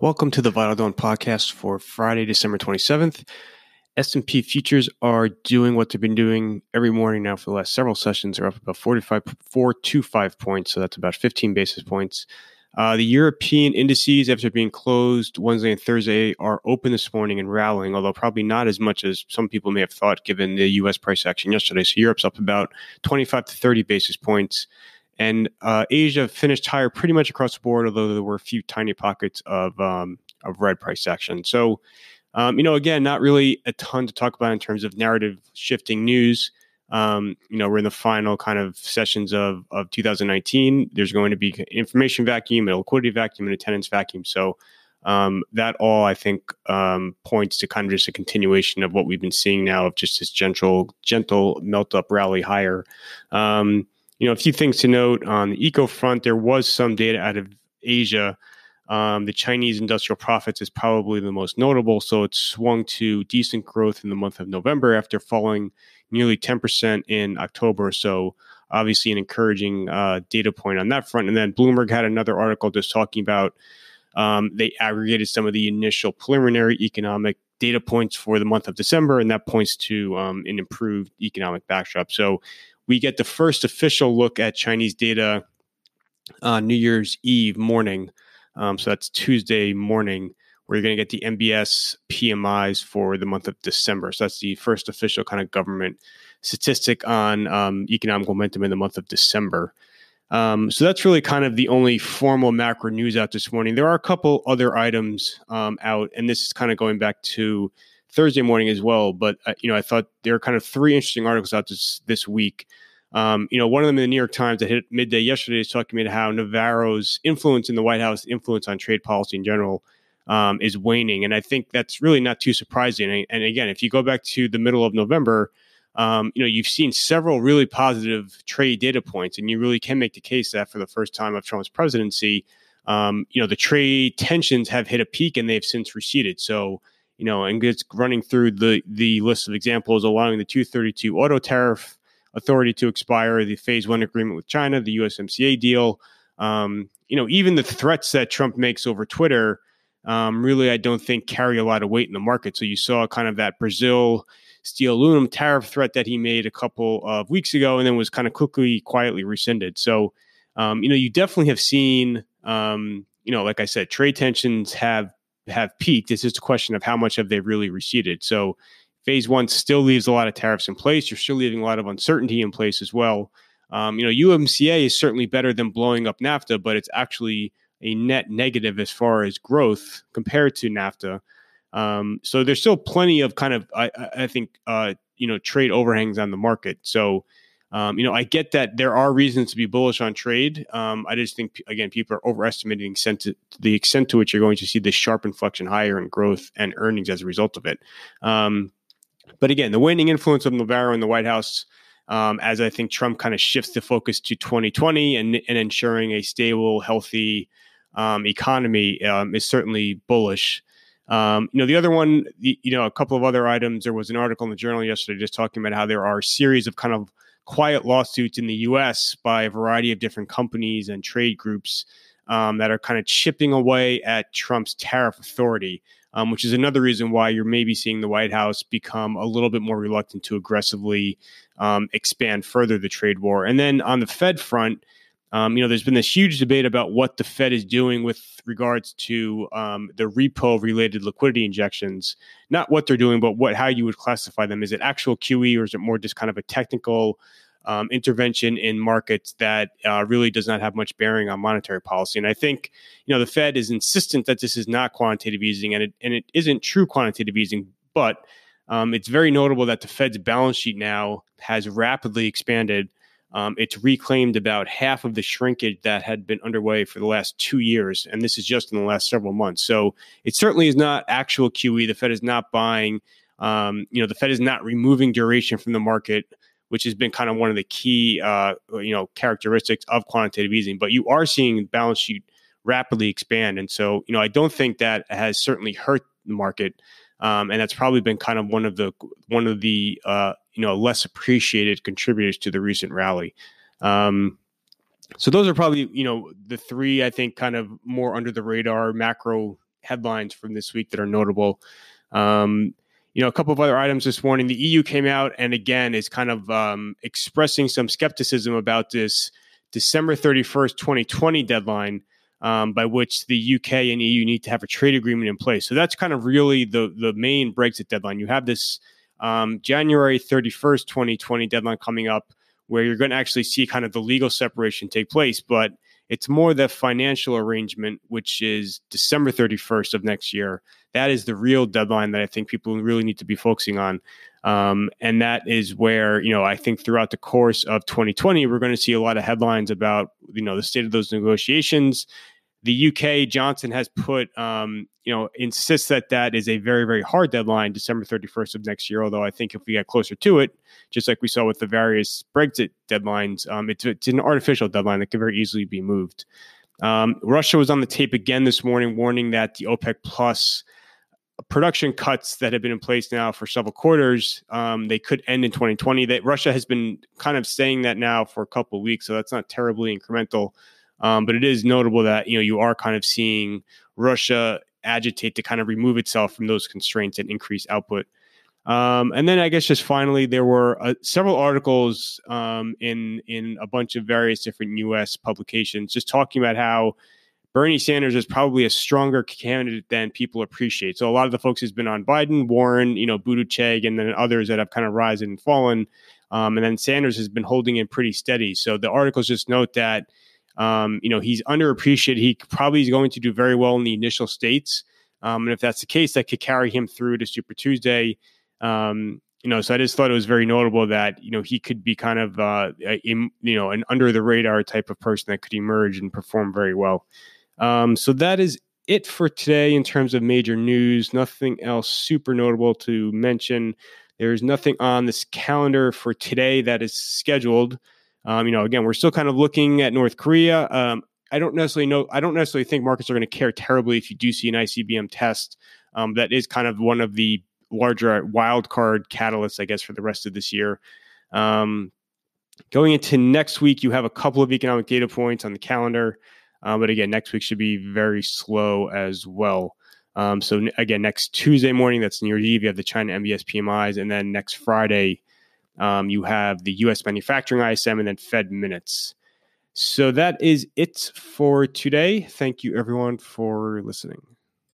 Welcome to the Vital Dawn podcast for Friday, December 27th. S&P futures are doing what they've been doing every morning now for the last several sessions. They're up about 45, 425 points, so that's about 15 basis points. Uh, the European indices, after being closed Wednesday and Thursday, are open this morning and rallying, although probably not as much as some people may have thought given the U.S. price action yesterday. So Europe's up about 25 to 30 basis points. And uh, Asia finished higher pretty much across the board, although there were a few tiny pockets of um, of red price action. So, um, you know, again, not really a ton to talk about in terms of narrative shifting news. Um, you know, we're in the final kind of sessions of of 2019. There's going to be information vacuum, a liquidity vacuum, and attendance vacuum. So. Um, that all I think um, points to kind of just a continuation of what we've been seeing now of just this gentle, gentle melt up rally higher. Um, you know, a few things to note on the eco front. There was some data out of Asia. Um, the Chinese industrial profits is probably the most notable. So it swung to decent growth in the month of November after falling nearly 10% in October. So obviously an encouraging uh, data point on that front. And then Bloomberg had another article just talking about um, they aggregated some of the initial preliminary economic data points for the month of December, and that points to um, an improved economic backdrop. So we get the first official look at Chinese data on New Year's Eve morning. Um, so that's Tuesday morning, where you're going to get the NBS PMIs for the month of December. So that's the first official kind of government statistic on um, economic momentum in the month of December. Um, so that's really kind of the only formal macro news out this morning. There are a couple other items um, out, and this is kind of going back to Thursday morning as well. But uh, you know, I thought there are kind of three interesting articles out this this week. Um, you know, one of them in the New York Times that hit midday yesterday is talking about how Navarro's influence in the White House, influence on trade policy in general, um, is waning, and I think that's really not too surprising. And, and again, if you go back to the middle of November, um, you know, you've seen several really positive trade data points, and you really can make the case that for the first time of Trump's presidency, um, you know, the trade tensions have hit a peak and they've since receded. So you know, and it's running through the the list of examples, allowing the 232 auto tariff authority to expire, the phase one agreement with China, the USMCA deal. Um, you know, even the threats that Trump makes over Twitter, um, really, I don't think carry a lot of weight in the market. So you saw kind of that Brazil steel aluminum tariff threat that he made a couple of weeks ago, and then was kind of quickly, quietly rescinded. So, um, you know, you definitely have seen, um, you know, like I said, trade tensions have have peaked. It's just a question of how much have they really receded. So phase one still leaves a lot of tariffs in place. You're still leaving a lot of uncertainty in place as well. Um, you know, UMCA is certainly better than blowing up NAFTA, but it's actually a net negative as far as growth compared to NAFTA. Um, so there's still plenty of kind of, I, I think, uh, you know, trade overhangs on the market. So um, you know, I get that there are reasons to be bullish on trade. Um, I just think, again, people are overestimating the extent to which you're going to see this sharp inflection higher in growth and earnings as a result of it. Um, but again, the waning influence of Navarro in the White House, um, as I think Trump kind of shifts the focus to 2020 and, and ensuring a stable, healthy um, economy, um, is certainly bullish. Um, you know, the other one, you know, a couple of other items. There was an article in the journal yesterday just talking about how there are a series of kind of quiet lawsuits in the US by a variety of different companies and trade groups um, that are kind of chipping away at Trump's tariff authority, um, which is another reason why you're maybe seeing the White House become a little bit more reluctant to aggressively um, expand further the trade war. And then on the Fed front, um, you know, there's been this huge debate about what the Fed is doing with regards to um, the repo-related liquidity injections. Not what they're doing, but what how you would classify them. Is it actual QE or is it more just kind of a technical um, intervention in markets that uh, really does not have much bearing on monetary policy? And I think you know the Fed is insistent that this is not quantitative easing, and it and it isn't true quantitative easing, but um, it's very notable that the Fed's balance sheet now has rapidly expanded um, it's reclaimed about half of the shrinkage that had been underway for the last two years, and this is just in the last several months. So it certainly is not actual QE. The Fed is not buying. Um, you know, the Fed is not removing duration from the market, which has been kind of one of the key, uh, you know, characteristics of quantitative easing. But you are seeing balance sheet rapidly expand, and so you know, I don't think that has certainly hurt the market. Um, and that's probably been kind of one of the one of the uh, you know less appreciated contributors to the recent rally. Um, so those are probably you know the three I think kind of more under the radar macro headlines from this week that are notable. Um, you know, a couple of other items this morning. The EU came out and again is kind of um, expressing some skepticism about this December 31st, 2020 deadline um, by which the UK and EU need to have a trade agreement in place. So that's kind of really the, the main Brexit deadline. You have this um, January 31st, 2020 deadline coming up where you're going to actually see kind of the legal separation take place. But it's more the financial arrangement, which is December 31st of next year. That is the real deadline that I think people really need to be focusing on. Um, and that is where, you know, I think throughout the course of 2020, we're going to see a lot of headlines about, you know, the state of those negotiations. The UK, Johnson has put, um, you know, insists that that is a very, very hard deadline, December 31st of next year. Although I think if we get closer to it, just like we saw with the various Brexit deadlines, um, it's, it's an artificial deadline that can very easily be moved. Um, Russia was on the tape again this morning, warning that the OPEC Plus production cuts that have been in place now for several quarters, um, they could end in 2020. That Russia has been kind of saying that now for a couple of weeks, so that's not terribly incremental. Um, but it is notable that you know you are kind of seeing Russia agitate to kind of remove itself from those constraints and increase output. Um, and then I guess just finally, there were uh, several articles um, in in a bunch of various different U.S. publications just talking about how Bernie Sanders is probably a stronger candidate than people appreciate. So a lot of the folks who's been on Biden, Warren, you know, Buttigieg, and then others that have kind of risen and fallen. Um, and then Sanders has been holding in pretty steady. So the articles just note that um, you know, he's underappreciated. He probably is going to do very well in the initial states. Um, and if that's the case, that could carry him through to Super Tuesday. Um, you know, so I just thought it was very notable that you know he could be kind of uh, you know an under the radar type of person that could emerge and perform very well. Um, so that is it for today in terms of major news. Nothing else super notable to mention. There's nothing on this calendar for today that is scheduled. Um, you know, again, we're still kind of looking at North Korea. Um, I don't necessarily know. I don't necessarily think markets are going to care terribly if you do see an ICBM test. Um, that is kind of one of the larger wild card catalysts, I guess, for the rest of this year. Um, going into next week, you have a couple of economic data points on the calendar, uh, but again, next week should be very slow as well. Um, so again, next Tuesday morning, that's New Year's Eve, you have the China NBS PMIs, and then next Friday, um, you have the US manufacturing ISM and then Fed minutes. So that is it for today. Thank you, everyone, for listening.